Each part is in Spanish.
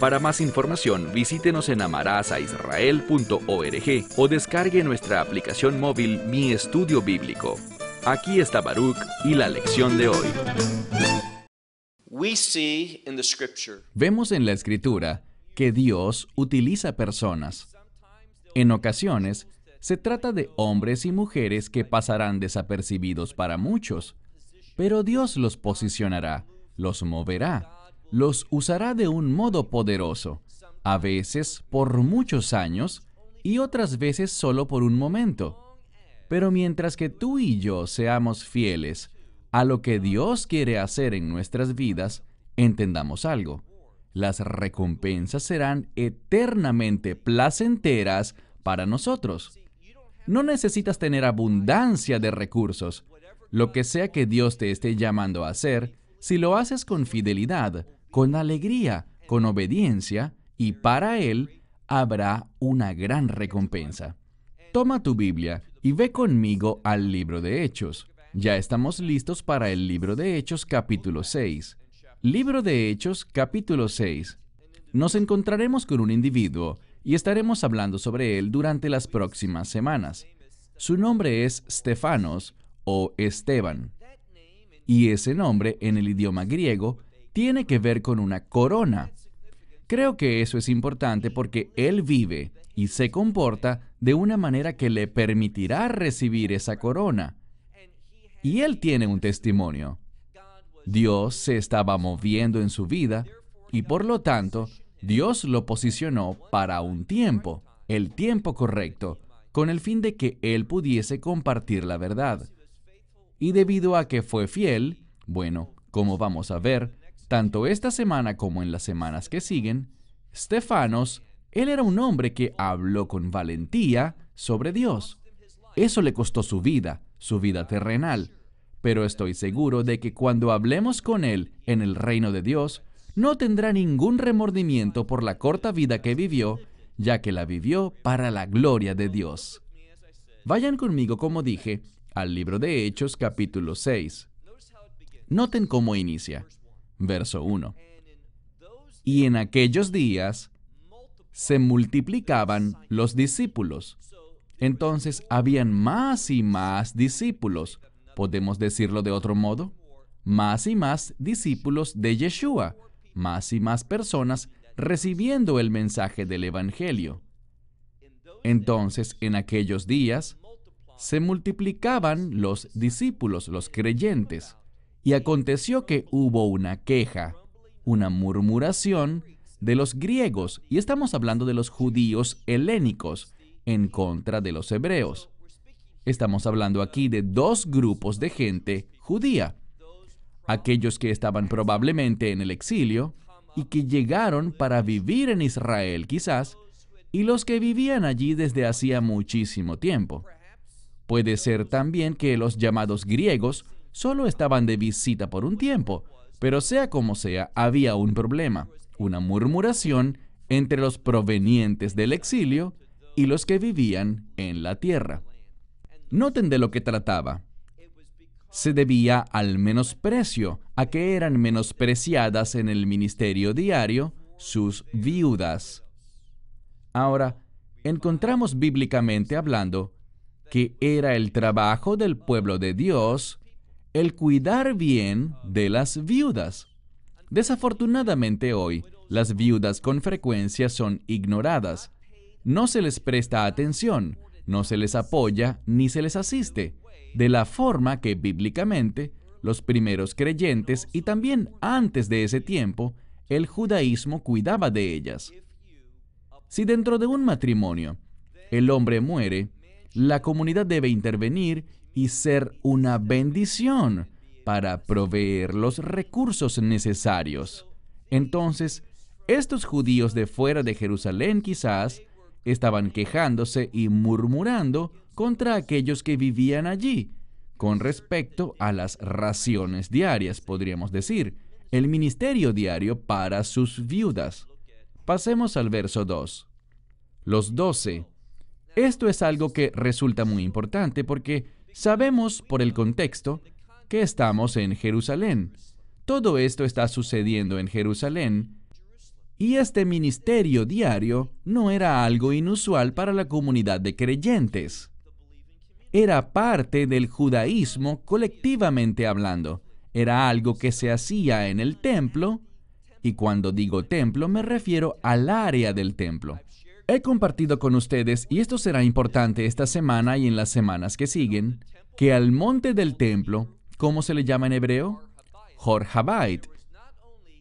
Para más información, visítenos en amarazaisrael.org o descargue nuestra aplicación móvil Mi Estudio Bíblico. Aquí está Baruch y la lección de hoy. Vemos en la escritura que Dios utiliza personas. En ocasiones, se trata de hombres y mujeres que pasarán desapercibidos para muchos, pero Dios los posicionará, los moverá los usará de un modo poderoso, a veces por muchos años y otras veces solo por un momento. Pero mientras que tú y yo seamos fieles a lo que Dios quiere hacer en nuestras vidas, entendamos algo. Las recompensas serán eternamente placenteras para nosotros. No necesitas tener abundancia de recursos. Lo que sea que Dios te esté llamando a hacer, si lo haces con fidelidad, con alegría, con obediencia, y para Él habrá una gran recompensa. Toma tu Biblia y ve conmigo al libro de Hechos. Ya estamos listos para el libro de Hechos capítulo 6. Libro de Hechos capítulo 6. Nos encontraremos con un individuo y estaremos hablando sobre él durante las próximas semanas. Su nombre es Stefanos o Esteban. Y ese nombre en el idioma griego tiene que ver con una corona. Creo que eso es importante porque Él vive y se comporta de una manera que le permitirá recibir esa corona. Y Él tiene un testimonio. Dios se estaba moviendo en su vida y por lo tanto Dios lo posicionó para un tiempo, el tiempo correcto, con el fin de que Él pudiese compartir la verdad. Y debido a que fue fiel, bueno, como vamos a ver, tanto esta semana como en las semanas que siguen, Stefanos, él era un hombre que habló con valentía sobre Dios. Eso le costó su vida, su vida terrenal, pero estoy seguro de que cuando hablemos con él en el reino de Dios, no tendrá ningún remordimiento por la corta vida que vivió, ya que la vivió para la gloria de Dios. Vayan conmigo, como dije, al libro de Hechos capítulo 6. Noten cómo inicia verso 1. Y en aquellos días se multiplicaban los discípulos. Entonces habían más y más discípulos. ¿Podemos decirlo de otro modo? Más y más discípulos de Yeshua, más y más personas recibiendo el mensaje del Evangelio. Entonces, en aquellos días, se multiplicaban los discípulos, los creyentes. Y aconteció que hubo una queja, una murmuración de los griegos, y estamos hablando de los judíos helénicos, en contra de los hebreos. Estamos hablando aquí de dos grupos de gente judía. Aquellos que estaban probablemente en el exilio y que llegaron para vivir en Israel quizás, y los que vivían allí desde hacía muchísimo tiempo. Puede ser también que los llamados griegos solo estaban de visita por un tiempo, pero sea como sea, había un problema, una murmuración entre los provenientes del exilio y los que vivían en la tierra. Noten de lo que trataba. Se debía al menosprecio, a que eran menospreciadas en el ministerio diario sus viudas. Ahora, encontramos bíblicamente hablando que era el trabajo del pueblo de Dios el cuidar bien de las viudas. Desafortunadamente hoy, las viudas con frecuencia son ignoradas. No se les presta atención, no se les apoya ni se les asiste, de la forma que bíblicamente los primeros creyentes y también antes de ese tiempo, el judaísmo cuidaba de ellas. Si dentro de un matrimonio el hombre muere, la comunidad debe intervenir y ser una bendición para proveer los recursos necesarios. Entonces, estos judíos de fuera de Jerusalén quizás estaban quejándose y murmurando contra aquellos que vivían allí, con respecto a las raciones diarias, podríamos decir, el ministerio diario para sus viudas. Pasemos al verso 2. Los doce. Esto es algo que resulta muy importante porque sabemos por el contexto que estamos en Jerusalén. Todo esto está sucediendo en Jerusalén y este ministerio diario no era algo inusual para la comunidad de creyentes. Era parte del judaísmo colectivamente hablando. Era algo que se hacía en el templo, y cuando digo templo me refiero al área del templo. He compartido con ustedes, y esto será importante esta semana y en las semanas que siguen, que al monte del templo, ¿cómo se le llama en hebreo? Jorjabait.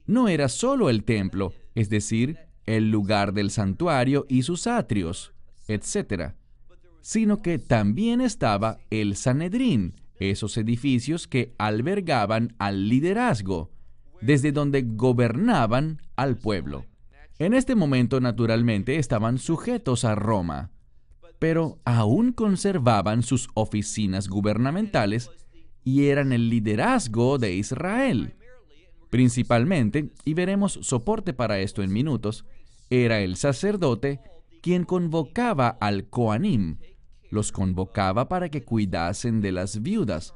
No era solo el templo, es decir, el lugar del santuario y sus atrios, etc., sino que también estaba el Sanedrín, esos edificios que albergaban al liderazgo, desde donde gobernaban al pueblo. En este momento, naturalmente, estaban sujetos a Roma, pero aún conservaban sus oficinas gubernamentales y eran el liderazgo de Israel. Principalmente, y veremos soporte para esto en minutos, era el sacerdote quien convocaba al Coanim, los convocaba para que cuidasen de las viudas.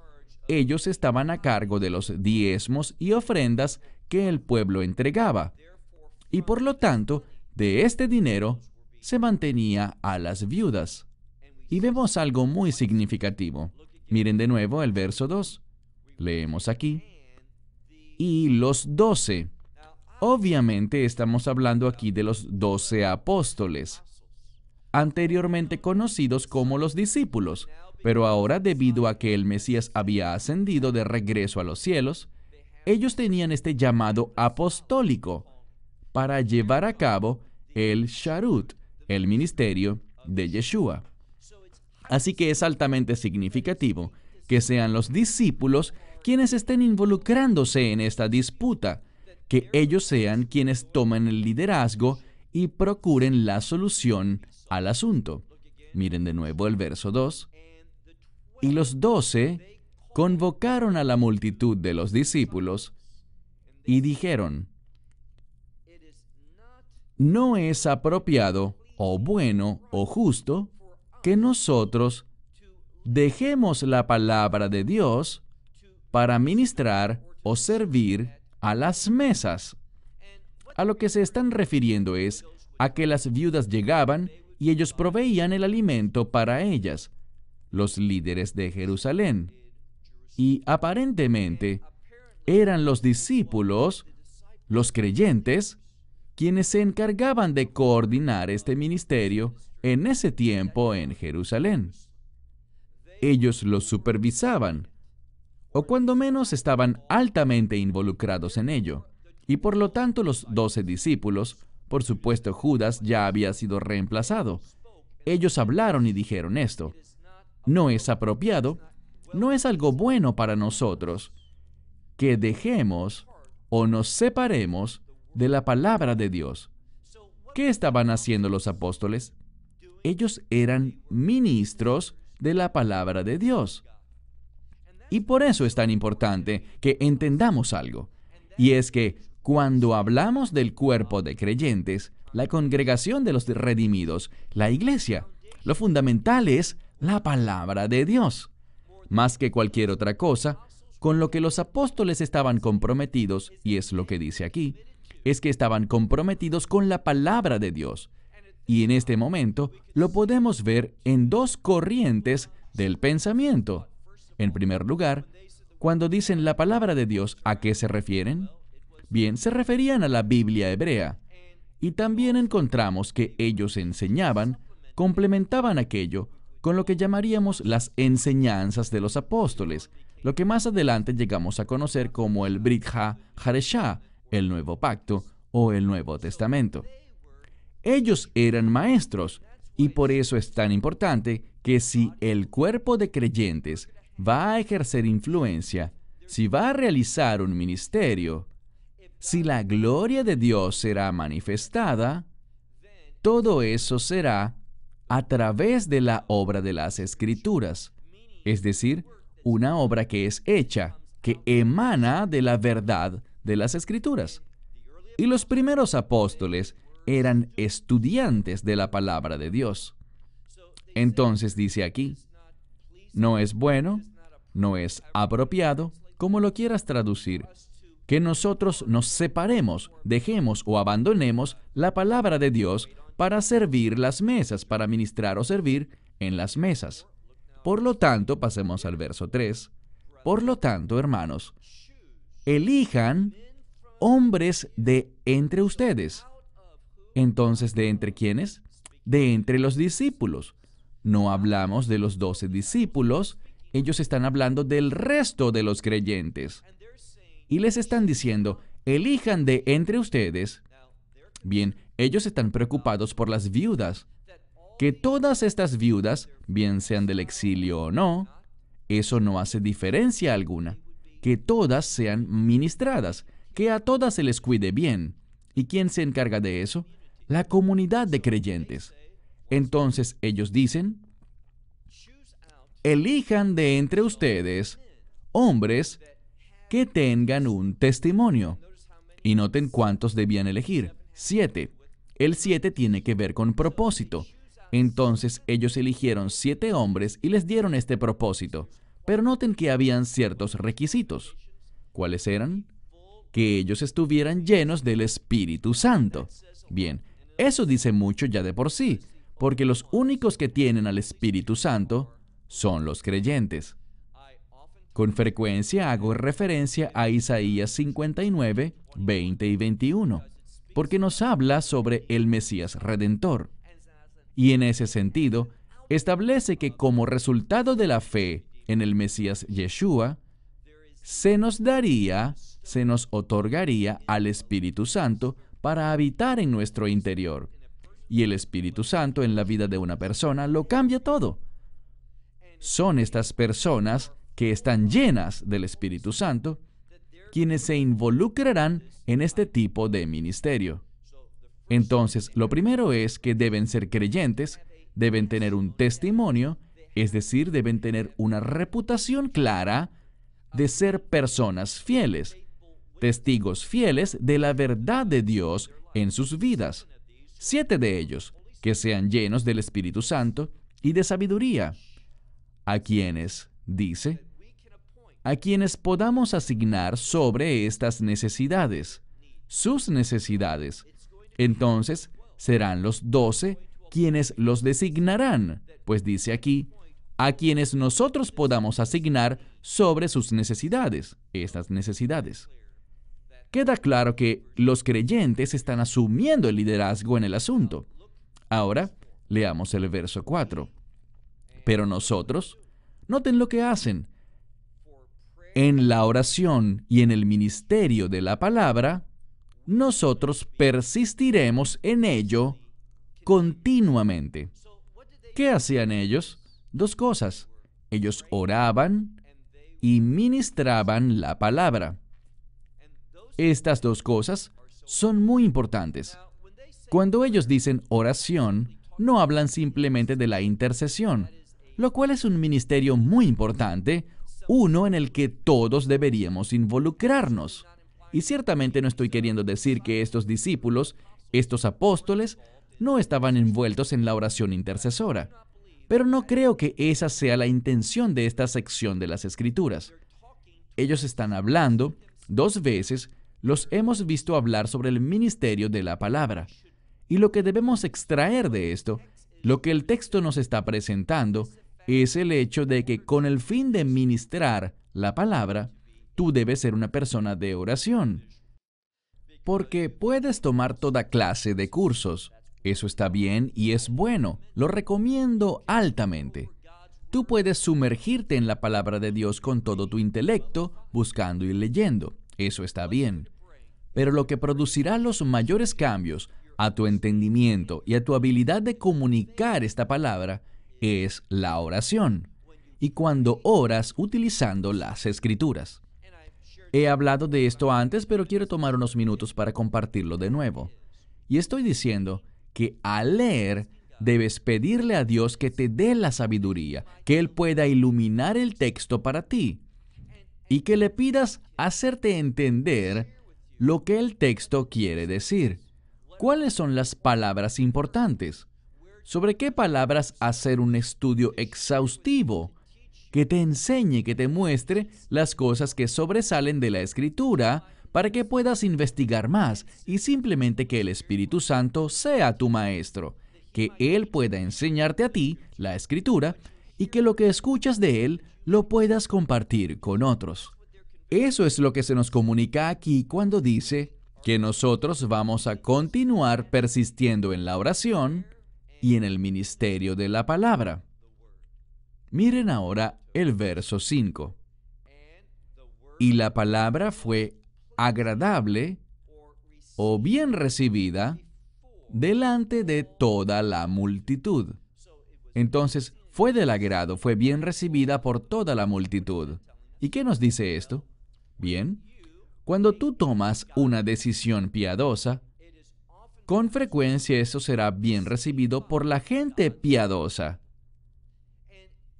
Ellos estaban a cargo de los diezmos y ofrendas que el pueblo entregaba. Y por lo tanto, de este dinero se mantenía a las viudas. Y vemos algo muy significativo. Miren de nuevo el verso 2. Leemos aquí y los doce. Obviamente estamos hablando aquí de los doce apóstoles, anteriormente conocidos como los discípulos, pero ahora debido a que el Mesías había ascendido de regreso a los cielos, ellos tenían este llamado apostólico para llevar a cabo el Sharut, el ministerio de Yeshua. Así que es altamente significativo que sean los discípulos quienes estén involucrándose en esta disputa, que ellos sean quienes tomen el liderazgo y procuren la solución al asunto. Miren de nuevo el verso 2. Y los doce convocaron a la multitud de los discípulos y dijeron, no es apropiado o bueno o justo que nosotros dejemos la palabra de Dios para ministrar o servir a las mesas. A lo que se están refiriendo es a que las viudas llegaban y ellos proveían el alimento para ellas, los líderes de Jerusalén. Y aparentemente eran los discípulos, los creyentes, quienes se encargaban de coordinar este ministerio en ese tiempo en Jerusalén. Ellos los supervisaban, o cuando menos estaban altamente involucrados en ello. Y por lo tanto los doce discípulos, por supuesto Judas ya había sido reemplazado. Ellos hablaron y dijeron esto. No es apropiado, no es algo bueno para nosotros que dejemos o nos separemos de la palabra de Dios. ¿Qué estaban haciendo los apóstoles? Ellos eran ministros de la palabra de Dios. Y por eso es tan importante que entendamos algo. Y es que cuando hablamos del cuerpo de creyentes, la congregación de los redimidos, la iglesia, lo fundamental es la palabra de Dios. Más que cualquier otra cosa, con lo que los apóstoles estaban comprometidos, y es lo que dice aquí, es que estaban comprometidos con la palabra de Dios. Y en este momento lo podemos ver en dos corrientes del pensamiento. En primer lugar, cuando dicen la palabra de Dios, ¿a qué se refieren? Bien, se referían a la Biblia hebrea. Y también encontramos que ellos enseñaban, complementaban aquello con lo que llamaríamos las enseñanzas de los apóstoles, lo que más adelante llegamos a conocer como el Brit Ha el Nuevo Pacto o el Nuevo Testamento. Ellos eran maestros, y por eso es tan importante que si el cuerpo de creyentes va a ejercer influencia, si va a realizar un ministerio, si la gloria de Dios será manifestada, todo eso será a través de la obra de las escrituras, es decir, una obra que es hecha, que emana de la verdad de las escrituras. Y los primeros apóstoles eran estudiantes de la palabra de Dios. Entonces dice aquí, no es bueno, no es apropiado, como lo quieras traducir, que nosotros nos separemos, dejemos o abandonemos la palabra de Dios para servir las mesas, para ministrar o servir en las mesas. Por lo tanto, pasemos al verso 3. Por lo tanto, hermanos, elijan hombres de entre ustedes. Entonces, ¿de entre quiénes? De entre los discípulos. No hablamos de los doce discípulos, ellos están hablando del resto de los creyentes. Y les están diciendo, elijan de entre ustedes. Bien, ellos están preocupados por las viudas. Que todas estas viudas, bien sean del exilio o no, eso no hace diferencia alguna. Que todas sean ministradas, que a todas se les cuide bien. ¿Y quién se encarga de eso? La comunidad de creyentes. Entonces ellos dicen, elijan de entre ustedes hombres que tengan un testimonio. Y noten cuántos debían elegir. Siete. El siete tiene que ver con propósito. Entonces ellos eligieron siete hombres y les dieron este propósito. Pero noten que habían ciertos requisitos. ¿Cuáles eran? Que ellos estuvieran llenos del Espíritu Santo. Bien, eso dice mucho ya de por sí, porque los únicos que tienen al Espíritu Santo son los creyentes. Con frecuencia hago referencia a Isaías 59, 20 y 21, porque nos habla sobre el Mesías Redentor. Y en ese sentido, establece que como resultado de la fe en el Mesías Yeshua, se nos daría, se nos otorgaría al Espíritu Santo para habitar en nuestro interior. Y el Espíritu Santo en la vida de una persona lo cambia todo. Son estas personas que están llenas del Espíritu Santo quienes se involucrarán en este tipo de ministerio. Entonces, lo primero es que deben ser creyentes, deben tener un testimonio, es decir, deben tener una reputación clara de ser personas fieles, testigos fieles de la verdad de Dios en sus vidas. Siete de ellos, que sean llenos del Espíritu Santo y de sabiduría, a quienes, dice, a quienes podamos asignar sobre estas necesidades, sus necesidades. Entonces serán los doce quienes los designarán, pues dice aquí, a quienes nosotros podamos asignar sobre sus necesidades, estas necesidades queda claro que los creyentes están asumiendo el liderazgo en el asunto. Ahora, leamos el verso 4. Pero nosotros, noten lo que hacen. En la oración y en el ministerio de la palabra, nosotros persistiremos en ello continuamente. ¿Qué hacían ellos? Dos cosas. Ellos oraban y ministraban la palabra. Estas dos cosas son muy importantes. Cuando ellos dicen oración, no hablan simplemente de la intercesión, lo cual es un ministerio muy importante, uno en el que todos deberíamos involucrarnos. Y ciertamente no estoy queriendo decir que estos discípulos, estos apóstoles, no estaban envueltos en la oración intercesora, pero no creo que esa sea la intención de esta sección de las Escrituras. Ellos están hablando dos veces los hemos visto hablar sobre el ministerio de la palabra. Y lo que debemos extraer de esto, lo que el texto nos está presentando, es el hecho de que con el fin de ministrar la palabra, tú debes ser una persona de oración. Porque puedes tomar toda clase de cursos. Eso está bien y es bueno. Lo recomiendo altamente. Tú puedes sumergirte en la palabra de Dios con todo tu intelecto, buscando y leyendo. Eso está bien. Pero lo que producirá los mayores cambios a tu entendimiento y a tu habilidad de comunicar esta palabra es la oración. Y cuando oras utilizando las escrituras. He hablado de esto antes, pero quiero tomar unos minutos para compartirlo de nuevo. Y estoy diciendo que al leer debes pedirle a Dios que te dé la sabiduría, que Él pueda iluminar el texto para ti y que le pidas hacerte entender lo que el texto quiere decir. ¿Cuáles son las palabras importantes? ¿Sobre qué palabras hacer un estudio exhaustivo? Que te enseñe, que te muestre las cosas que sobresalen de la escritura para que puedas investigar más y simplemente que el Espíritu Santo sea tu maestro, que Él pueda enseñarte a ti la escritura y que lo que escuchas de Él lo puedas compartir con otros. Eso es lo que se nos comunica aquí cuando dice que nosotros vamos a continuar persistiendo en la oración y en el ministerio de la palabra. Miren ahora el verso 5. Y la palabra fue agradable o bien recibida delante de toda la multitud. Entonces, fue del agrado, fue bien recibida por toda la multitud. ¿Y qué nos dice esto? Bien, cuando tú tomas una decisión piadosa, con frecuencia eso será bien recibido por la gente piadosa.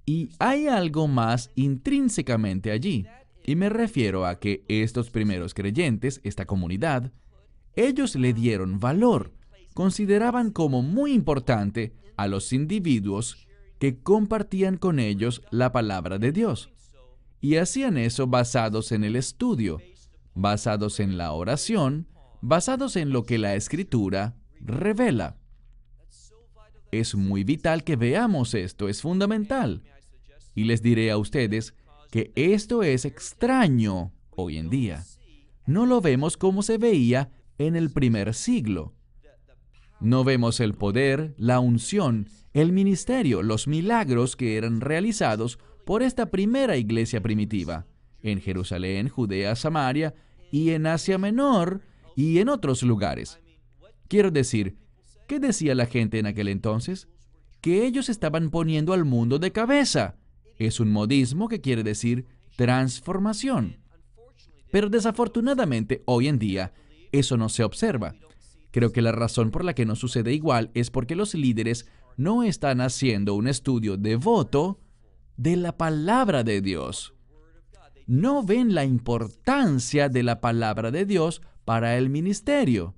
Y hay algo más intrínsecamente allí, y me refiero a que estos primeros creyentes, esta comunidad, ellos le dieron valor, consideraban como muy importante a los individuos que compartían con ellos la palabra de Dios. Y hacían eso basados en el estudio, basados en la oración, basados en lo que la escritura revela. Es muy vital que veamos esto, es fundamental. Y les diré a ustedes que esto es extraño hoy en día. No lo vemos como se veía en el primer siglo. No vemos el poder, la unción, el ministerio, los milagros que eran realizados por esta primera iglesia primitiva, en Jerusalén, Judea, Samaria y en Asia Menor y en otros lugares. Quiero decir, ¿qué decía la gente en aquel entonces? Que ellos estaban poniendo al mundo de cabeza. Es un modismo que quiere decir transformación. Pero desafortunadamente hoy en día eso no se observa. Creo que la razón por la que no sucede igual es porque los líderes no están haciendo un estudio devoto de la palabra de Dios. No ven la importancia de la palabra de Dios para el ministerio,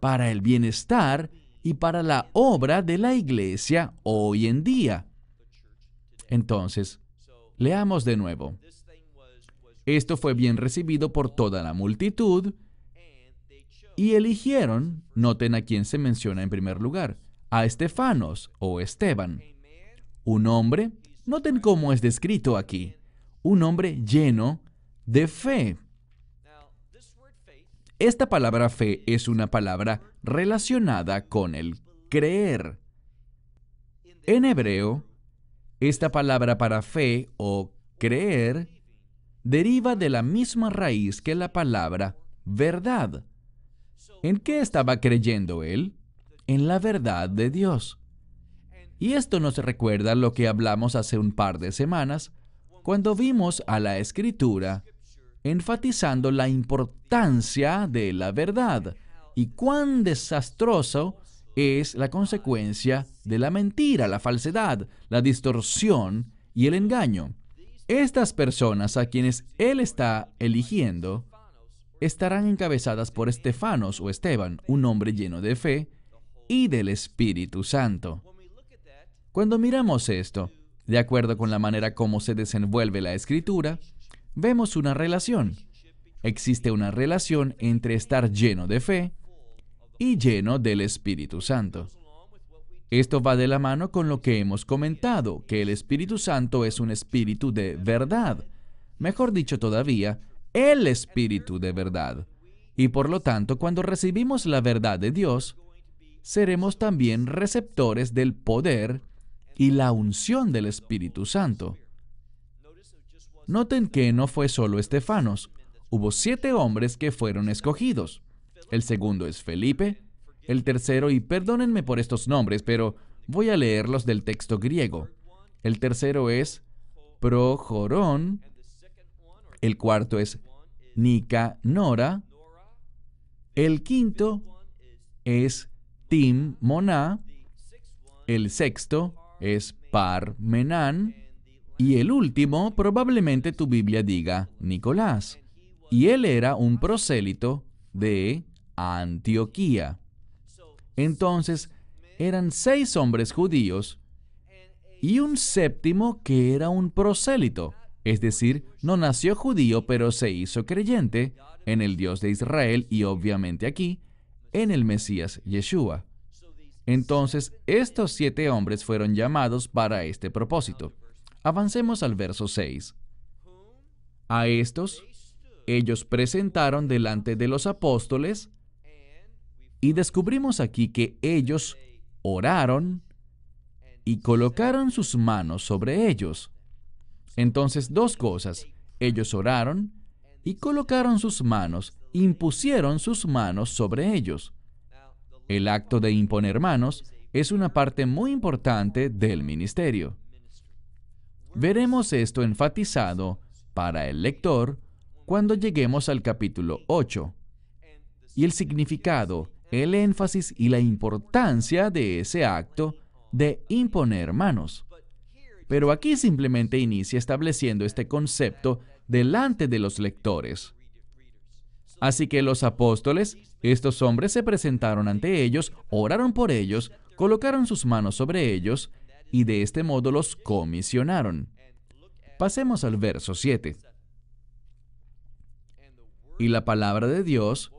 para el bienestar y para la obra de la iglesia hoy en día. Entonces, leamos de nuevo. Esto fue bien recibido por toda la multitud y eligieron, noten a quién se menciona en primer lugar, a Estefanos o Esteban, un hombre Noten cómo es descrito aquí. Un hombre lleno de fe. Esta palabra fe es una palabra relacionada con el creer. En hebreo, esta palabra para fe o creer deriva de la misma raíz que la palabra verdad. ¿En qué estaba creyendo él? En la verdad de Dios. Y esto nos recuerda lo que hablamos hace un par de semanas, cuando vimos a la escritura enfatizando la importancia de la verdad y cuán desastroso es la consecuencia de la mentira, la falsedad, la distorsión y el engaño. Estas personas a quienes Él está eligiendo estarán encabezadas por Estefanos o Esteban, un hombre lleno de fe y del Espíritu Santo. Cuando miramos esto, de acuerdo con la manera como se desenvuelve la escritura, vemos una relación. Existe una relación entre estar lleno de fe y lleno del Espíritu Santo. Esto va de la mano con lo que hemos comentado, que el Espíritu Santo es un espíritu de verdad. Mejor dicho todavía, el Espíritu de verdad. Y por lo tanto, cuando recibimos la verdad de Dios, seremos también receptores del poder y la unción del Espíritu Santo. Noten que no fue solo Estefanos, hubo siete hombres que fueron escogidos. El segundo es Felipe, el tercero, y perdónenme por estos nombres, pero voy a leerlos del texto griego. El tercero es Projorón, el cuarto es Nicanora. El quinto es Tim Moná. El sexto es Parmenán. Y el último, probablemente tu Biblia diga Nicolás. Y él era un prosélito de Antioquía. Entonces, eran seis hombres judíos y un séptimo que era un prosélito, es decir, no nació judío, pero se hizo creyente en el Dios de Israel y obviamente aquí, en el Mesías Yeshua. Entonces, estos siete hombres fueron llamados para este propósito. Avancemos al verso 6. A estos, ellos presentaron delante de los apóstoles y descubrimos aquí que ellos oraron y colocaron sus manos sobre ellos. Entonces, dos cosas. Ellos oraron y colocaron sus manos, impusieron sus manos sobre ellos. El acto de imponer manos es una parte muy importante del ministerio. Veremos esto enfatizado para el lector cuando lleguemos al capítulo 8. Y el significado, el énfasis y la importancia de ese acto de imponer manos. Pero aquí simplemente inicia estableciendo este concepto delante de los lectores. Así que los apóstoles, estos hombres se presentaron ante ellos, oraron por ellos, colocaron sus manos sobre ellos y de este modo los comisionaron. Pasemos al verso 7. ¿Y la palabra de Dios?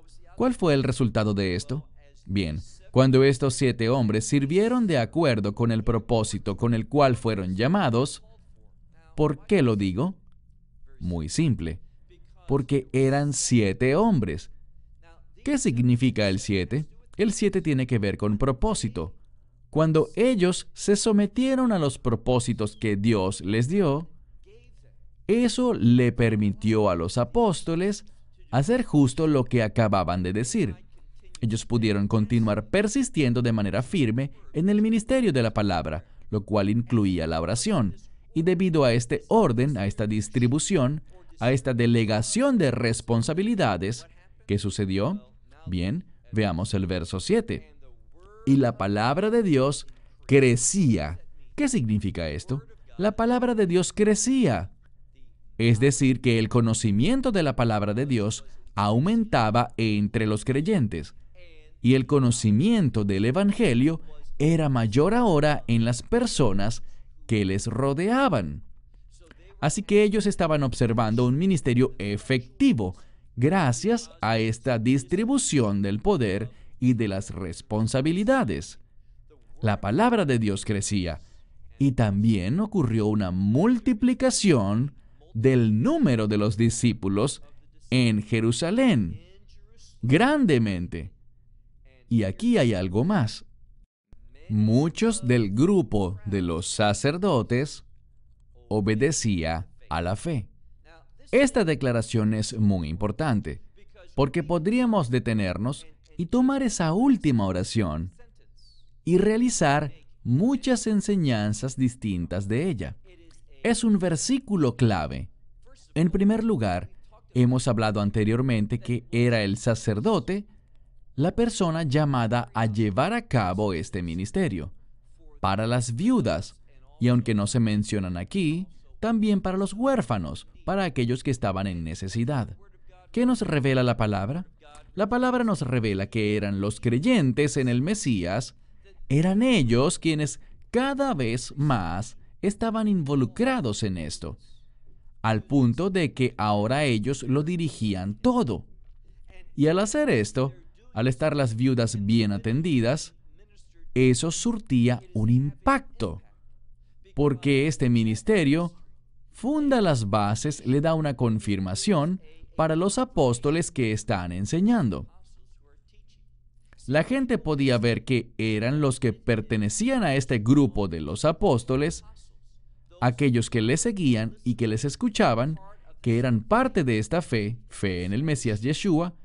¿Cuál fue el resultado de esto? Bien, cuando estos siete hombres sirvieron de acuerdo con el propósito con el cual fueron llamados, ¿por qué lo digo? Muy simple, porque eran siete hombres. ¿Qué significa el siete? El siete tiene que ver con propósito. Cuando ellos se sometieron a los propósitos que Dios les dio, eso le permitió a los apóstoles hacer justo lo que acababan de decir. Ellos pudieron continuar persistiendo de manera firme en el ministerio de la palabra, lo cual incluía la oración. Y debido a este orden, a esta distribución, a esta delegación de responsabilidades, ¿qué sucedió? Bien, veamos el verso 7. Y la palabra de Dios crecía. ¿Qué significa esto? La palabra de Dios crecía. Es decir, que el conocimiento de la palabra de Dios aumentaba entre los creyentes y el conocimiento del Evangelio era mayor ahora en las personas que les rodeaban. Así que ellos estaban observando un ministerio efectivo gracias a esta distribución del poder y de las responsabilidades. La palabra de Dios crecía y también ocurrió una multiplicación del número de los discípulos en Jerusalén, grandemente. Y aquí hay algo más. Muchos del grupo de los sacerdotes obedecía a la fe. Esta declaración es muy importante, porque podríamos detenernos y tomar esa última oración y realizar muchas enseñanzas distintas de ella es un versículo clave. En primer lugar, hemos hablado anteriormente que era el sacerdote la persona llamada a llevar a cabo este ministerio. Para las viudas, y aunque no se mencionan aquí, también para los huérfanos, para aquellos que estaban en necesidad. ¿Qué nos revela la palabra? La palabra nos revela que eran los creyentes en el Mesías, eran ellos quienes cada vez más estaban involucrados en esto, al punto de que ahora ellos lo dirigían todo. Y al hacer esto, al estar las viudas bien atendidas, eso surtía un impacto, porque este ministerio funda las bases, le da una confirmación para los apóstoles que están enseñando. La gente podía ver que eran los que pertenecían a este grupo de los apóstoles aquellos que les seguían y que les escuchaban, que eran parte de esta fe, fe en el Mesías Yeshua,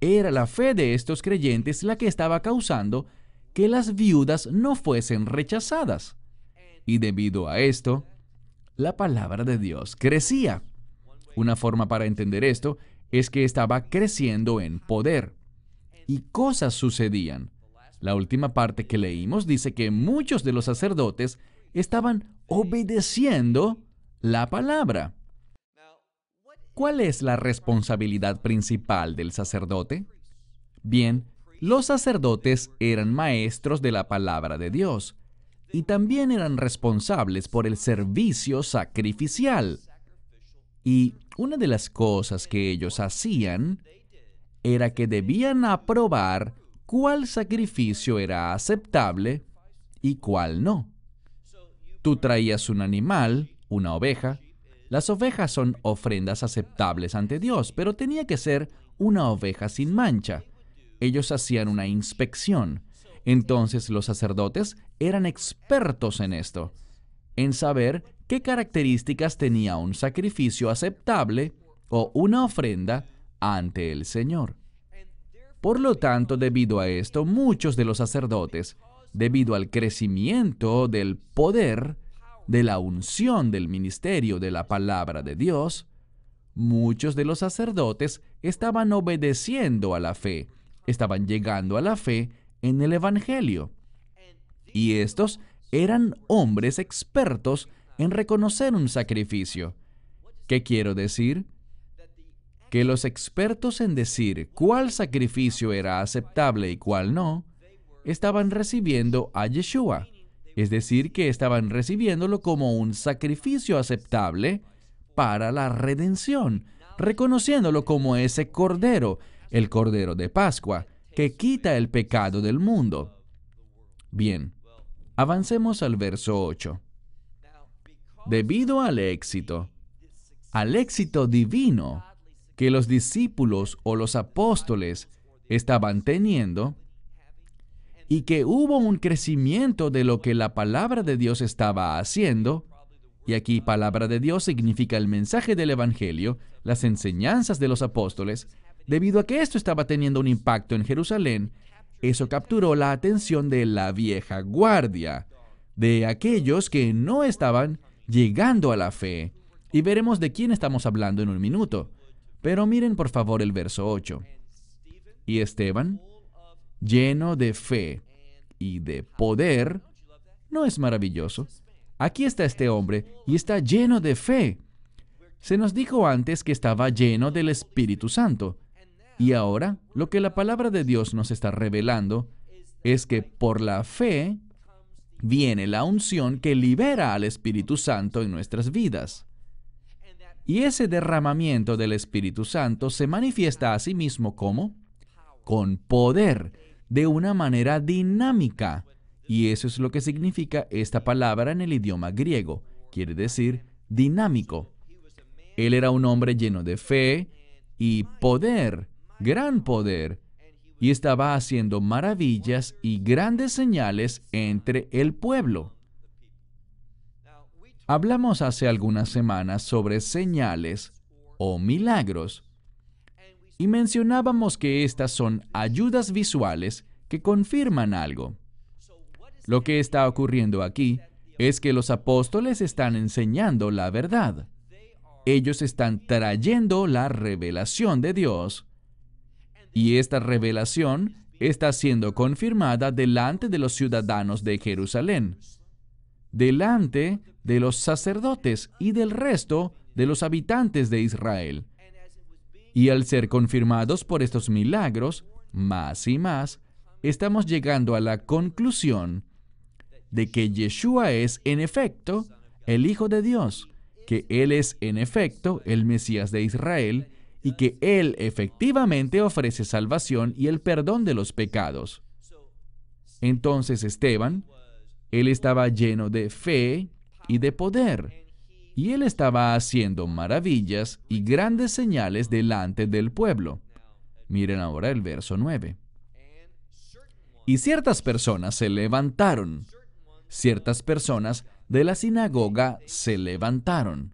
era la fe de estos creyentes la que estaba causando que las viudas no fuesen rechazadas. Y debido a esto, la palabra de Dios crecía. Una forma para entender esto es que estaba creciendo en poder y cosas sucedían. La última parte que leímos dice que muchos de los sacerdotes estaban obedeciendo la palabra. ¿Cuál es la responsabilidad principal del sacerdote? Bien, los sacerdotes eran maestros de la palabra de Dios y también eran responsables por el servicio sacrificial. Y una de las cosas que ellos hacían era que debían aprobar cuál sacrificio era aceptable y cuál no. Tú traías un animal, una oveja. Las ovejas son ofrendas aceptables ante Dios, pero tenía que ser una oveja sin mancha. Ellos hacían una inspección. Entonces los sacerdotes eran expertos en esto, en saber qué características tenía un sacrificio aceptable o una ofrenda ante el Señor. Por lo tanto, debido a esto, muchos de los sacerdotes, debido al crecimiento del poder, de la unción del ministerio de la palabra de Dios, muchos de los sacerdotes estaban obedeciendo a la fe, estaban llegando a la fe en el Evangelio. Y estos eran hombres expertos en reconocer un sacrificio. ¿Qué quiero decir? Que los expertos en decir cuál sacrificio era aceptable y cuál no, estaban recibiendo a Yeshua, es decir, que estaban recibiéndolo como un sacrificio aceptable para la redención, reconociéndolo como ese cordero, el cordero de Pascua, que quita el pecado del mundo. Bien, avancemos al verso 8 debido al éxito, al éxito divino que los discípulos o los apóstoles estaban teniendo, y que hubo un crecimiento de lo que la palabra de Dios estaba haciendo, y aquí palabra de Dios significa el mensaje del Evangelio, las enseñanzas de los apóstoles, debido a que esto estaba teniendo un impacto en Jerusalén, eso capturó la atención de la vieja guardia, de aquellos que no estaban llegando a la fe. Y veremos de quién estamos hablando en un minuto. Pero miren por favor el verso 8. Y Esteban, lleno de fe y de poder, ¿no es maravilloso? Aquí está este hombre y está lleno de fe. Se nos dijo antes que estaba lleno del Espíritu Santo. Y ahora lo que la palabra de Dios nos está revelando es que por la fe viene la unción que libera al Espíritu Santo en nuestras vidas. Y ese derramamiento del Espíritu Santo se manifiesta a sí mismo como con poder, de una manera dinámica. Y eso es lo que significa esta palabra en el idioma griego. Quiere decir dinámico. Él era un hombre lleno de fe y poder, gran poder, y estaba haciendo maravillas y grandes señales entre el pueblo. Hablamos hace algunas semanas sobre señales o milagros y mencionábamos que estas son ayudas visuales que confirman algo. Lo que está ocurriendo aquí es que los apóstoles están enseñando la verdad. Ellos están trayendo la revelación de Dios y esta revelación está siendo confirmada delante de los ciudadanos de Jerusalén, delante de los sacerdotes y del resto de los habitantes de Israel. Y al ser confirmados por estos milagros, más y más, estamos llegando a la conclusión de que Yeshua es en efecto el Hijo de Dios, que Él es en efecto el Mesías de Israel y que Él efectivamente ofrece salvación y el perdón de los pecados. Entonces Esteban, él estaba lleno de fe y de poder, y él estaba haciendo maravillas y grandes señales delante del pueblo. Miren ahora el verso 9. Y ciertas personas se levantaron. Ciertas personas de la sinagoga se levantaron.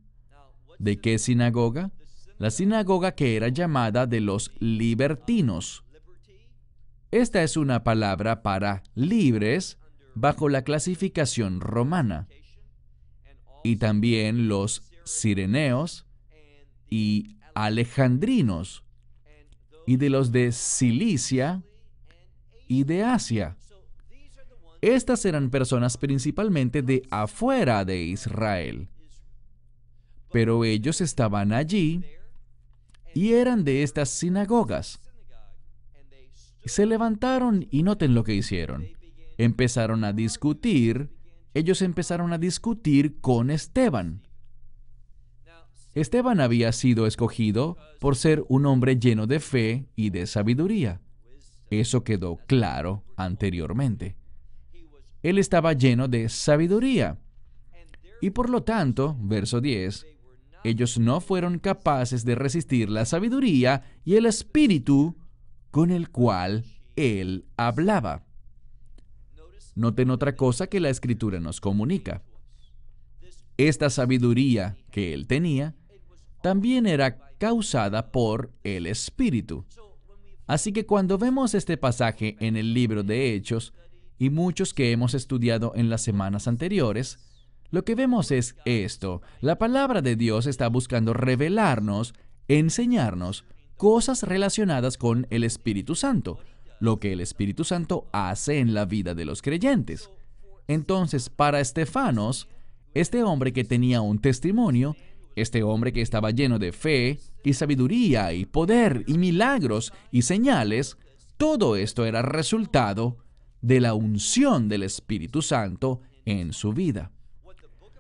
¿De qué sinagoga? la sinagoga que era llamada de los libertinos. Esta es una palabra para libres bajo la clasificación romana. Y también los sireneos y alejandrinos y de los de Cilicia y de Asia. Estas eran personas principalmente de afuera de Israel. Pero ellos estaban allí y eran de estas sinagogas. Se levantaron y noten lo que hicieron. Empezaron a discutir, ellos empezaron a discutir con Esteban. Esteban había sido escogido por ser un hombre lleno de fe y de sabiduría. Eso quedó claro anteriormente. Él estaba lleno de sabiduría. Y por lo tanto, verso 10, ellos no fueron capaces de resistir la sabiduría y el espíritu con el cual él hablaba. Noten otra cosa que la escritura nos comunica. Esta sabiduría que él tenía también era causada por el espíritu. Así que cuando vemos este pasaje en el libro de Hechos, y muchos que hemos estudiado en las semanas anteriores, lo que vemos es esto. La palabra de Dios está buscando revelarnos, enseñarnos cosas relacionadas con el Espíritu Santo, lo que el Espíritu Santo hace en la vida de los creyentes. Entonces, para Estefanos, este hombre que tenía un testimonio, este hombre que estaba lleno de fe y sabiduría y poder y milagros y señales, todo esto era resultado de la unción del Espíritu Santo en su vida.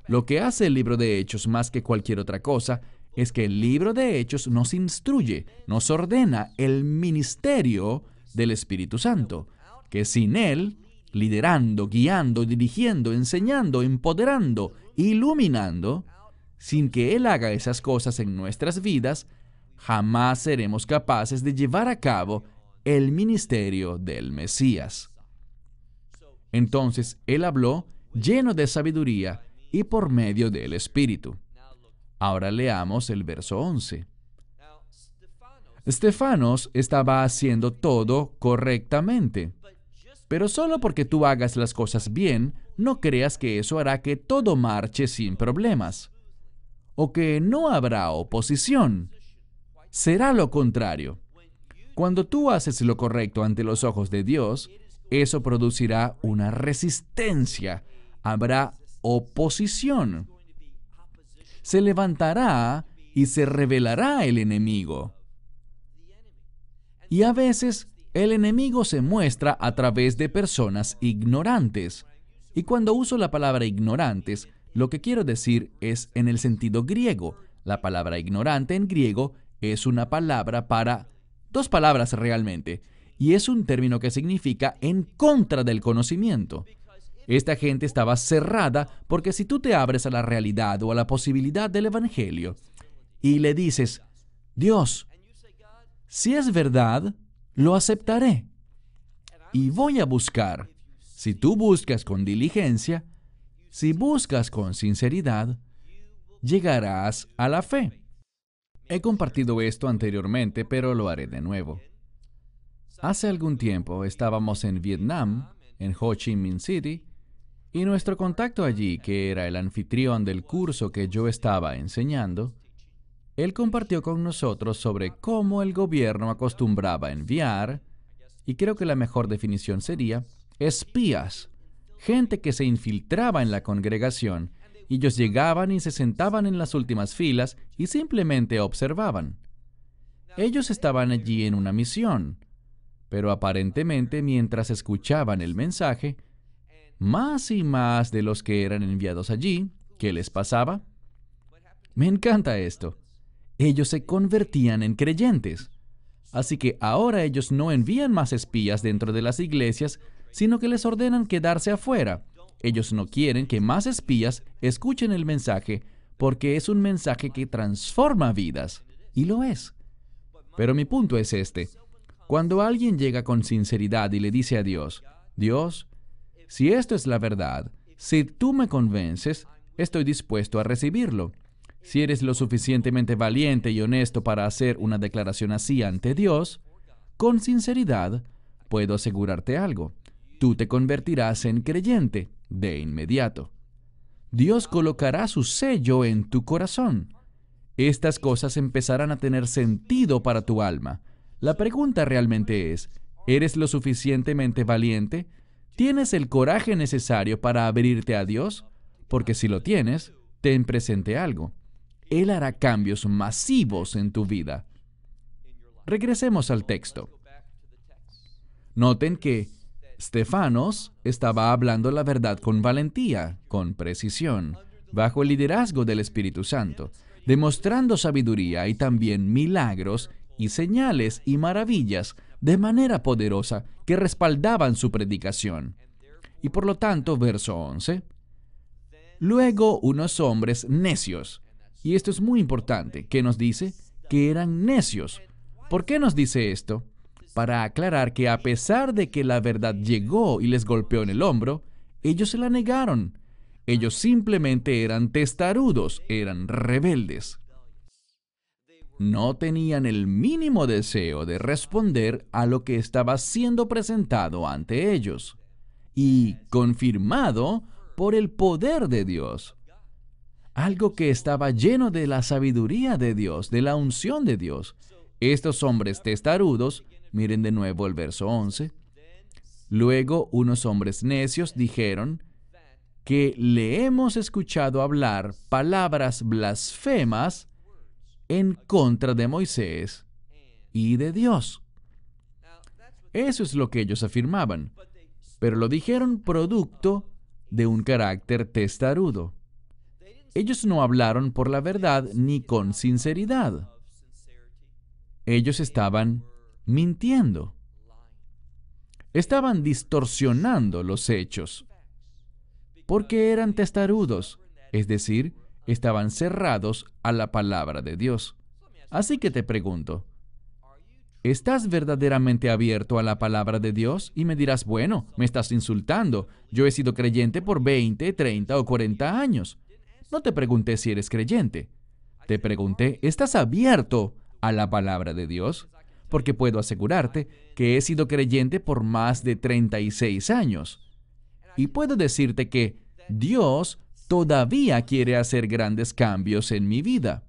Lo que hace el libro de Hechos más que cualquier otra cosa es que el libro de Hechos nos instruye, nos ordena el ministerio del Espíritu Santo, que sin Él, liderando, guiando, dirigiendo, enseñando, empoderando, iluminando, sin que Él haga esas cosas en nuestras vidas, jamás seremos capaces de llevar a cabo el ministerio del Mesías. Entonces Él habló lleno de sabiduría y por medio del Espíritu. Ahora leamos el verso 11. Estefanos estaba haciendo todo correctamente. Pero solo porque tú hagas las cosas bien, no creas que eso hará que todo marche sin problemas. O que no habrá oposición. Será lo contrario. Cuando tú haces lo correcto ante los ojos de Dios, eso producirá una resistencia, habrá oposición. Se levantará y se revelará el enemigo. Y a veces el enemigo se muestra a través de personas ignorantes. Y cuando uso la palabra ignorantes, lo que quiero decir es en el sentido griego. La palabra ignorante en griego es una palabra para dos palabras realmente y es un término que significa en contra del conocimiento. Esta gente estaba cerrada porque si tú te abres a la realidad o a la posibilidad del Evangelio y le dices, Dios, si es verdad, lo aceptaré y voy a buscar. Si tú buscas con diligencia, si buscas con sinceridad, llegarás a la fe. He compartido esto anteriormente, pero lo haré de nuevo. Hace algún tiempo estábamos en Vietnam, en Ho Chi Minh City, y nuestro contacto allí, que era el anfitrión del curso que yo estaba enseñando, él compartió con nosotros sobre cómo el gobierno acostumbraba enviar, y creo que la mejor definición sería, espías, gente que se infiltraba en la congregación, y ellos llegaban y se sentaban en las últimas filas y simplemente observaban. Ellos estaban allí en una misión, pero aparentemente mientras escuchaban el mensaje, más y más de los que eran enviados allí, ¿qué les pasaba? Me encanta esto. Ellos se convertían en creyentes. Así que ahora ellos no envían más espías dentro de las iglesias, sino que les ordenan quedarse afuera. Ellos no quieren que más espías escuchen el mensaje porque es un mensaje que transforma vidas. Y lo es. Pero mi punto es este. Cuando alguien llega con sinceridad y le dice a Dios, Dios, si esto es la verdad, si tú me convences, estoy dispuesto a recibirlo. Si eres lo suficientemente valiente y honesto para hacer una declaración así ante Dios, con sinceridad, puedo asegurarte algo. Tú te convertirás en creyente de inmediato. Dios colocará su sello en tu corazón. Estas cosas empezarán a tener sentido para tu alma La pregunta realmente es, ¿eres lo suficientemente valiente? ¿Tienes el coraje necesario para abrirte a Dios? Porque si lo tienes, ten presente algo. Él hará cambios masivos en tu vida. Regresemos al texto. Noten que Stefanos estaba hablando la verdad con valentía, con precisión, bajo el liderazgo del Espíritu Santo, demostrando sabiduría y también milagros y señales y maravillas de manera poderosa que respaldaban su predicación. Y por lo tanto, verso 11, luego unos hombres necios, y esto es muy importante, que nos dice que eran necios. ¿Por qué nos dice esto? Para aclarar que a pesar de que la verdad llegó y les golpeó en el hombro, ellos se la negaron. Ellos simplemente eran testarudos, eran rebeldes no tenían el mínimo deseo de responder a lo que estaba siendo presentado ante ellos y confirmado por el poder de Dios. Algo que estaba lleno de la sabiduría de Dios, de la unción de Dios. Estos hombres testarudos, miren de nuevo el verso 11, luego unos hombres necios dijeron que le hemos escuchado hablar palabras blasfemas en contra de Moisés y de Dios. Eso es lo que ellos afirmaban, pero lo dijeron producto de un carácter testarudo. Ellos no hablaron por la verdad ni con sinceridad. Ellos estaban mintiendo. Estaban distorsionando los hechos. Porque eran testarudos, es decir, estaban cerrados a la palabra de Dios. Así que te pregunto, ¿estás verdaderamente abierto a la palabra de Dios? Y me dirás, bueno, me estás insultando. Yo he sido creyente por 20, 30 o 40 años. No te pregunté si eres creyente. Te pregunté, ¿estás abierto a la palabra de Dios? Porque puedo asegurarte que he sido creyente por más de 36 años. Y puedo decirte que Dios todavía quiere hacer grandes cambios en mi vida.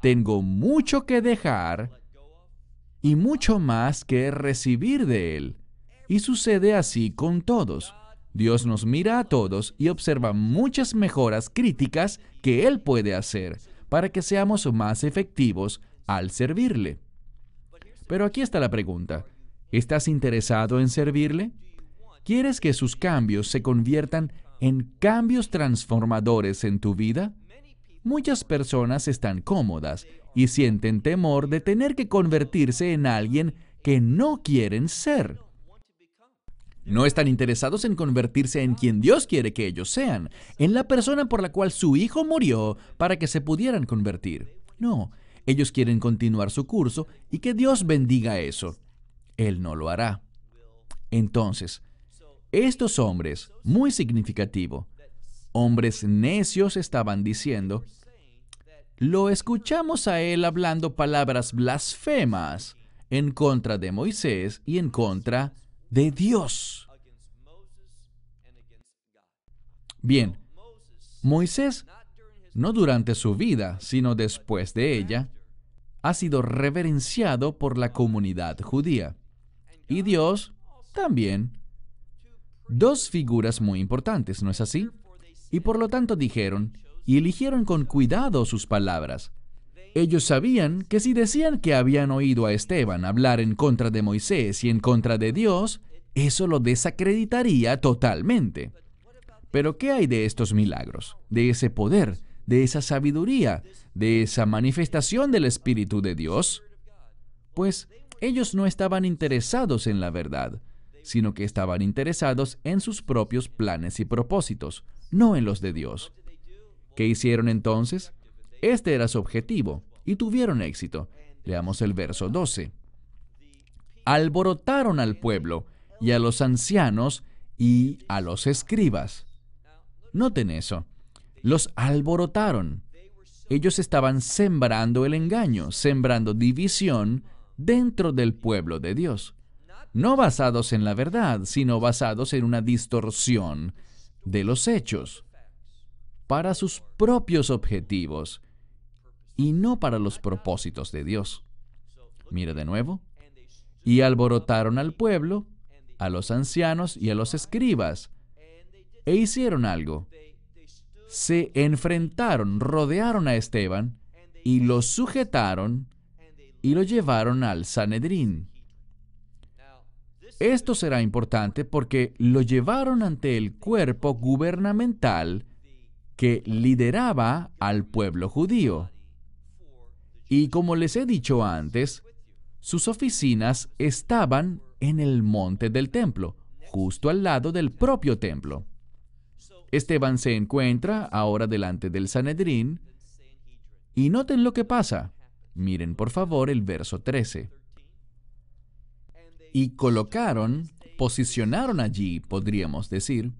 Tengo mucho que dejar y mucho más que recibir de Él. Y sucede así con todos. Dios nos mira a todos y observa muchas mejoras críticas que Él puede hacer para que seamos más efectivos al servirle. Pero aquí está la pregunta. ¿Estás interesado en servirle? ¿Quieres que sus cambios se conviertan en cambios transformadores en tu vida? Muchas personas están cómodas y sienten temor de tener que convertirse en alguien que no quieren ser. No están interesados en convertirse en quien Dios quiere que ellos sean, en la persona por la cual su hijo murió para que se pudieran convertir. No, ellos quieren continuar su curso y que Dios bendiga eso. Él no lo hará. Entonces, estos hombres, muy significativo, hombres necios estaban diciendo, lo escuchamos a él hablando palabras blasfemas en contra de Moisés y en contra de Dios. Bien, Moisés, no durante su vida, sino después de ella, ha sido reverenciado por la comunidad judía. Y Dios también dos figuras muy importantes, ¿no es así? Y por lo tanto dijeron, y eligieron con cuidado sus palabras. Ellos sabían que si decían que habían oído a Esteban hablar en contra de Moisés y en contra de Dios, eso lo desacreditaría totalmente. Pero ¿qué hay de estos milagros, de ese poder, de esa sabiduría, de esa manifestación del Espíritu de Dios? Pues ellos no estaban interesados en la verdad, sino que estaban interesados en sus propios planes y propósitos, no en los de Dios. ¿Qué hicieron entonces? Este era su objetivo, y tuvieron éxito. Leamos el verso 12. Alborotaron al pueblo, y a los ancianos, y a los escribas. Noten eso. Los alborotaron. Ellos estaban sembrando el engaño, sembrando división dentro del pueblo de Dios no basados en la verdad, sino basados en una distorsión de los hechos, para sus propios objetivos y no para los propósitos de Dios. Mira de nuevo. Y alborotaron al pueblo, a los ancianos y a los escribas, e hicieron algo. Se enfrentaron, rodearon a Esteban, y lo sujetaron y lo llevaron al Sanedrín. Esto será importante porque lo llevaron ante el cuerpo gubernamental que lideraba al pueblo judío. Y como les he dicho antes, sus oficinas estaban en el monte del templo, justo al lado del propio templo. Esteban se encuentra ahora delante del Sanedrín y noten lo que pasa. Miren por favor el verso 13. Y colocaron, posicionaron allí, podríamos decir,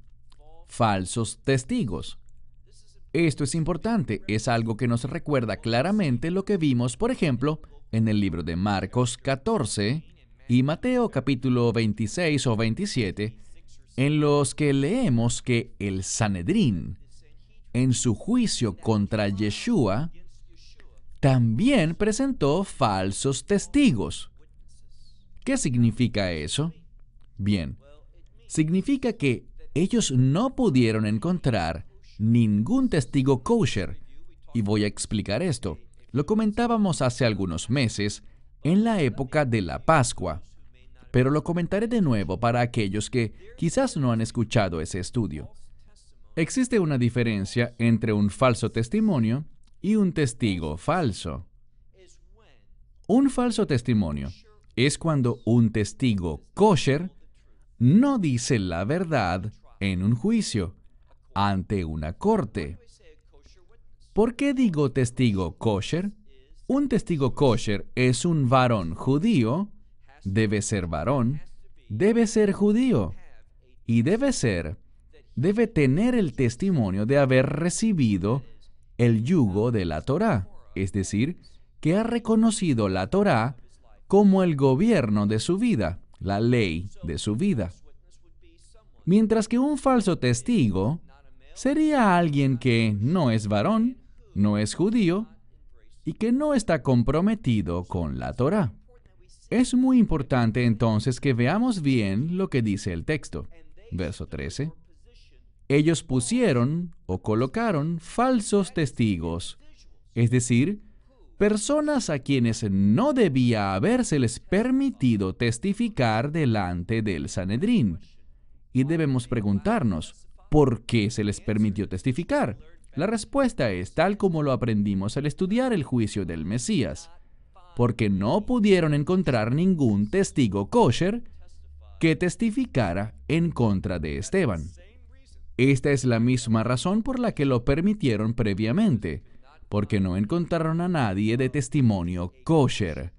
falsos testigos. Esto es importante, es algo que nos recuerda claramente lo que vimos, por ejemplo, en el libro de Marcos 14 y Mateo capítulo 26 o 27, en los que leemos que el Sanedrín, en su juicio contra Yeshua, también presentó falsos testigos. ¿Qué significa eso? Bien, significa que ellos no pudieron encontrar ningún testigo kosher. Y voy a explicar esto. Lo comentábamos hace algunos meses, en la época de la Pascua. Pero lo comentaré de nuevo para aquellos que quizás no han escuchado ese estudio. Existe una diferencia entre un falso testimonio y un testigo falso. Un falso testimonio es cuando un testigo kosher no dice la verdad en un juicio ante una corte. ¿Por qué digo testigo kosher? Un testigo kosher es un varón judío, debe ser varón, debe ser judío y debe ser, debe tener el testimonio de haber recibido el yugo de la Torá, es decir, que ha reconocido la Torá como el gobierno de su vida, la ley de su vida. Mientras que un falso testigo sería alguien que no es varón, no es judío y que no está comprometido con la Torá. Es muy importante entonces que veamos bien lo que dice el texto. Verso 13 ellos pusieron o colocaron falsos testigos, es decir, personas a quienes no debía habérseles permitido testificar delante del Sanedrín. Y debemos preguntarnos, ¿por qué se les permitió testificar? La respuesta es tal como lo aprendimos al estudiar el juicio del Mesías, porque no pudieron encontrar ningún testigo kosher que testificara en contra de Esteban. Esta es la misma razón por la que lo permitieron previamente, porque no encontraron a nadie de testimonio kosher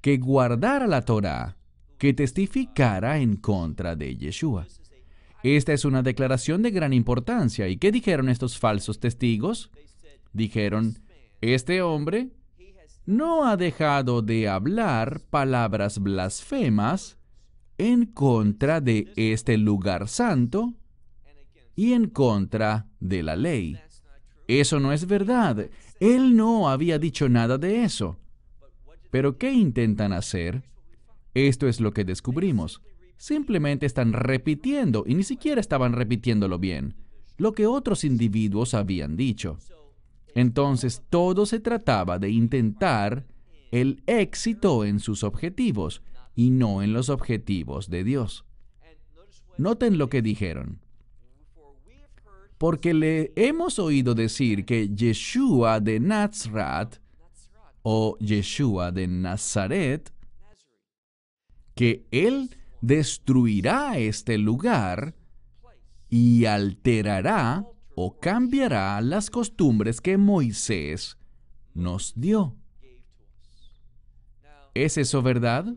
que guardara la Torah, que testificara en contra de Yeshua. Esta es una declaración de gran importancia. ¿Y qué dijeron estos falsos testigos? Dijeron, este hombre no ha dejado de hablar palabras blasfemas en contra de este lugar santo y en contra de la ley. Eso no es verdad. Él no había dicho nada de eso. Pero ¿qué intentan hacer? Esto es lo que descubrimos. Simplemente están repitiendo, y ni siquiera estaban repitiéndolo bien, lo que otros individuos habían dicho. Entonces todo se trataba de intentar el éxito en sus objetivos y no en los objetivos de Dios. Noten lo que dijeron porque le hemos oído decir que Yeshua de Nazrat o Yeshua de Nazaret, que Él destruirá este lugar y alterará o cambiará las costumbres que Moisés nos dio. ¿Es eso verdad?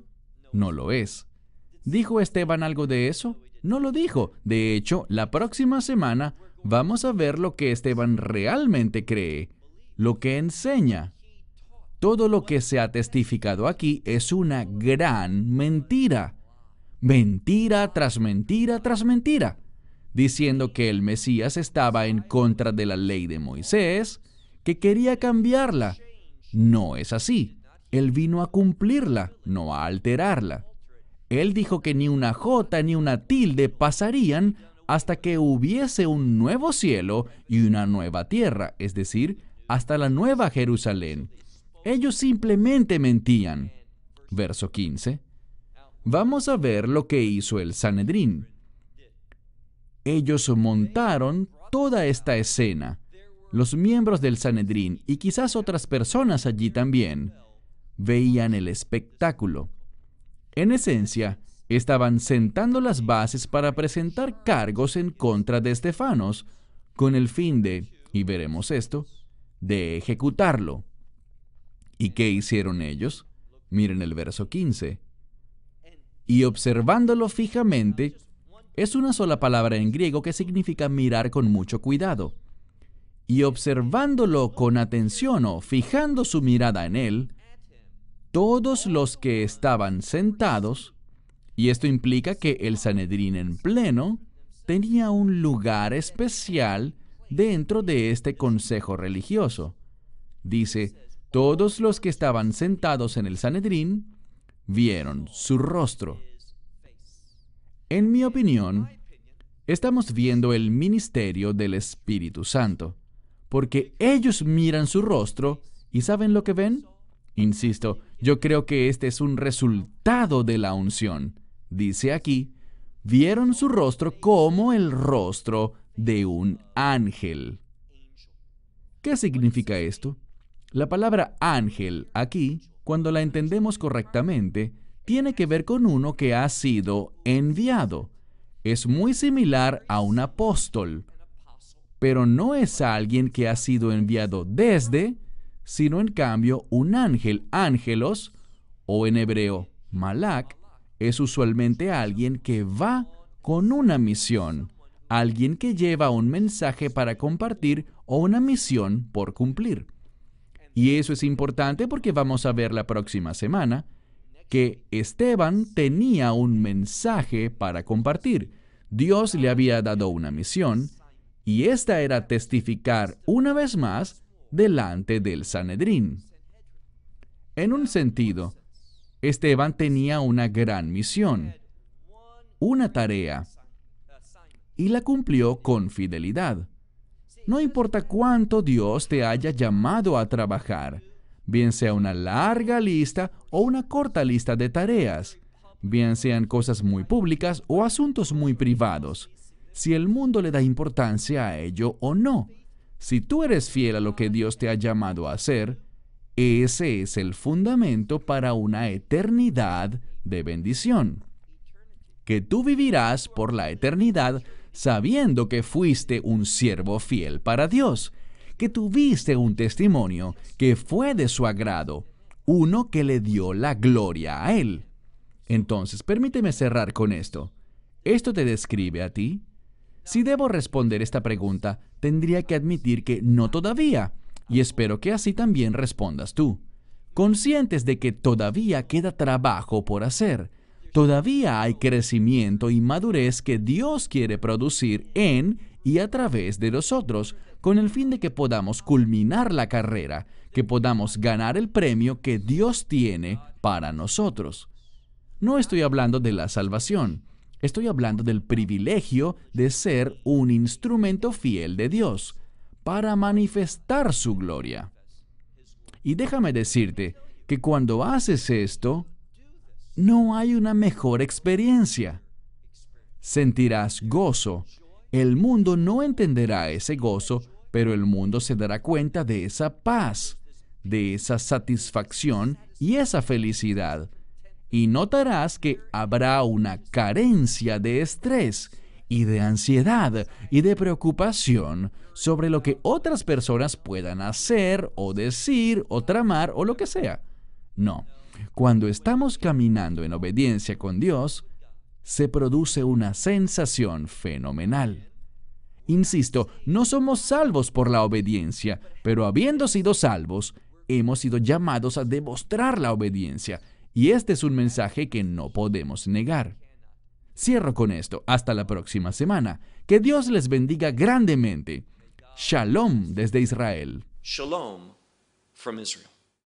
No lo es. ¿Dijo Esteban algo de eso? No lo dijo. De hecho, la próxima semana vamos a ver lo que Esteban realmente cree, lo que enseña. Todo lo que se ha testificado aquí es una gran mentira. Mentira tras mentira tras mentira, diciendo que el Mesías estaba en contra de la ley de Moisés, que quería cambiarla. No es así. Él vino a cumplirla, no a alterarla. Él dijo que ni una jota ni una tilde pasarían hasta que hubiese un nuevo cielo y una nueva tierra, es decir, hasta la nueva Jerusalén. Ellos simplemente mentían. Verso 15. Vamos a ver lo que hizo el Sanedrín. Ellos montaron toda esta escena. Los miembros del Sanedrín y quizás otras personas allí también veían el espectáculo. En esencia, estaban sentando las bases para presentar cargos en contra de Estefanos, con el fin de, y veremos esto, de ejecutarlo. ¿Y qué hicieron ellos? Miren el verso 15. Y observándolo fijamente, es una sola palabra en griego que significa mirar con mucho cuidado. Y observándolo con atención o fijando su mirada en él, todos los que estaban sentados, y esto implica que el Sanedrín en pleno tenía un lugar especial dentro de este consejo religioso. Dice, todos los que estaban sentados en el Sanedrín vieron su rostro. En mi opinión, estamos viendo el ministerio del Espíritu Santo, porque ellos miran su rostro y ¿saben lo que ven? Insisto, yo creo que este es un resultado de la unción. Dice aquí, vieron su rostro como el rostro de un ángel. ¿Qué significa esto? La palabra ángel aquí, cuando la entendemos correctamente, tiene que ver con uno que ha sido enviado. Es muy similar a un apóstol, pero no es alguien que ha sido enviado desde, sino en cambio un ángel, ángelos, o en hebreo, malak, es usualmente alguien que va con una misión, alguien que lleva un mensaje para compartir o una misión por cumplir. Y eso es importante porque vamos a ver la próxima semana que Esteban tenía un mensaje para compartir. Dios le había dado una misión y esta era testificar una vez más delante del Sanedrín. En un sentido, Esteban tenía una gran misión, una tarea y la cumplió con fidelidad. No importa cuánto Dios te haya llamado a trabajar, bien sea una larga lista o una corta lista de tareas, bien sean cosas muy públicas o asuntos muy privados, si el mundo le da importancia a ello o no. Si tú eres fiel a lo que Dios te ha llamado a hacer, ese es el fundamento para una eternidad de bendición. Que tú vivirás por la eternidad sabiendo que fuiste un siervo fiel para Dios, que tuviste un testimonio que fue de su agrado, uno que le dio la gloria a Él. Entonces, permíteme cerrar con esto. ¿Esto te describe a ti? Si debo responder esta pregunta, tendría que admitir que no todavía, y espero que así también respondas tú. Conscientes de que todavía queda trabajo por hacer, todavía hay crecimiento y madurez que Dios quiere producir en y a través de nosotros, con el fin de que podamos culminar la carrera, que podamos ganar el premio que Dios tiene para nosotros. No estoy hablando de la salvación, estoy hablando del privilegio de ser un instrumento fiel de Dios para manifestar su gloria. Y déjame decirte que cuando haces esto, no hay una mejor experiencia. Sentirás gozo. El mundo no entenderá ese gozo, pero el mundo se dará cuenta de esa paz, de esa satisfacción y esa felicidad. Y notarás que habrá una carencia de estrés y de ansiedad y de preocupación sobre lo que otras personas puedan hacer o decir o tramar o lo que sea. No, cuando estamos caminando en obediencia con Dios, se produce una sensación fenomenal. Insisto, no somos salvos por la obediencia, pero habiendo sido salvos, hemos sido llamados a demostrar la obediencia, y este es un mensaje que no podemos negar. Cierro con esto. Hasta la próxima semana. Que Dios les bendiga grandemente. Shalom desde Israel. Shalom from Israel.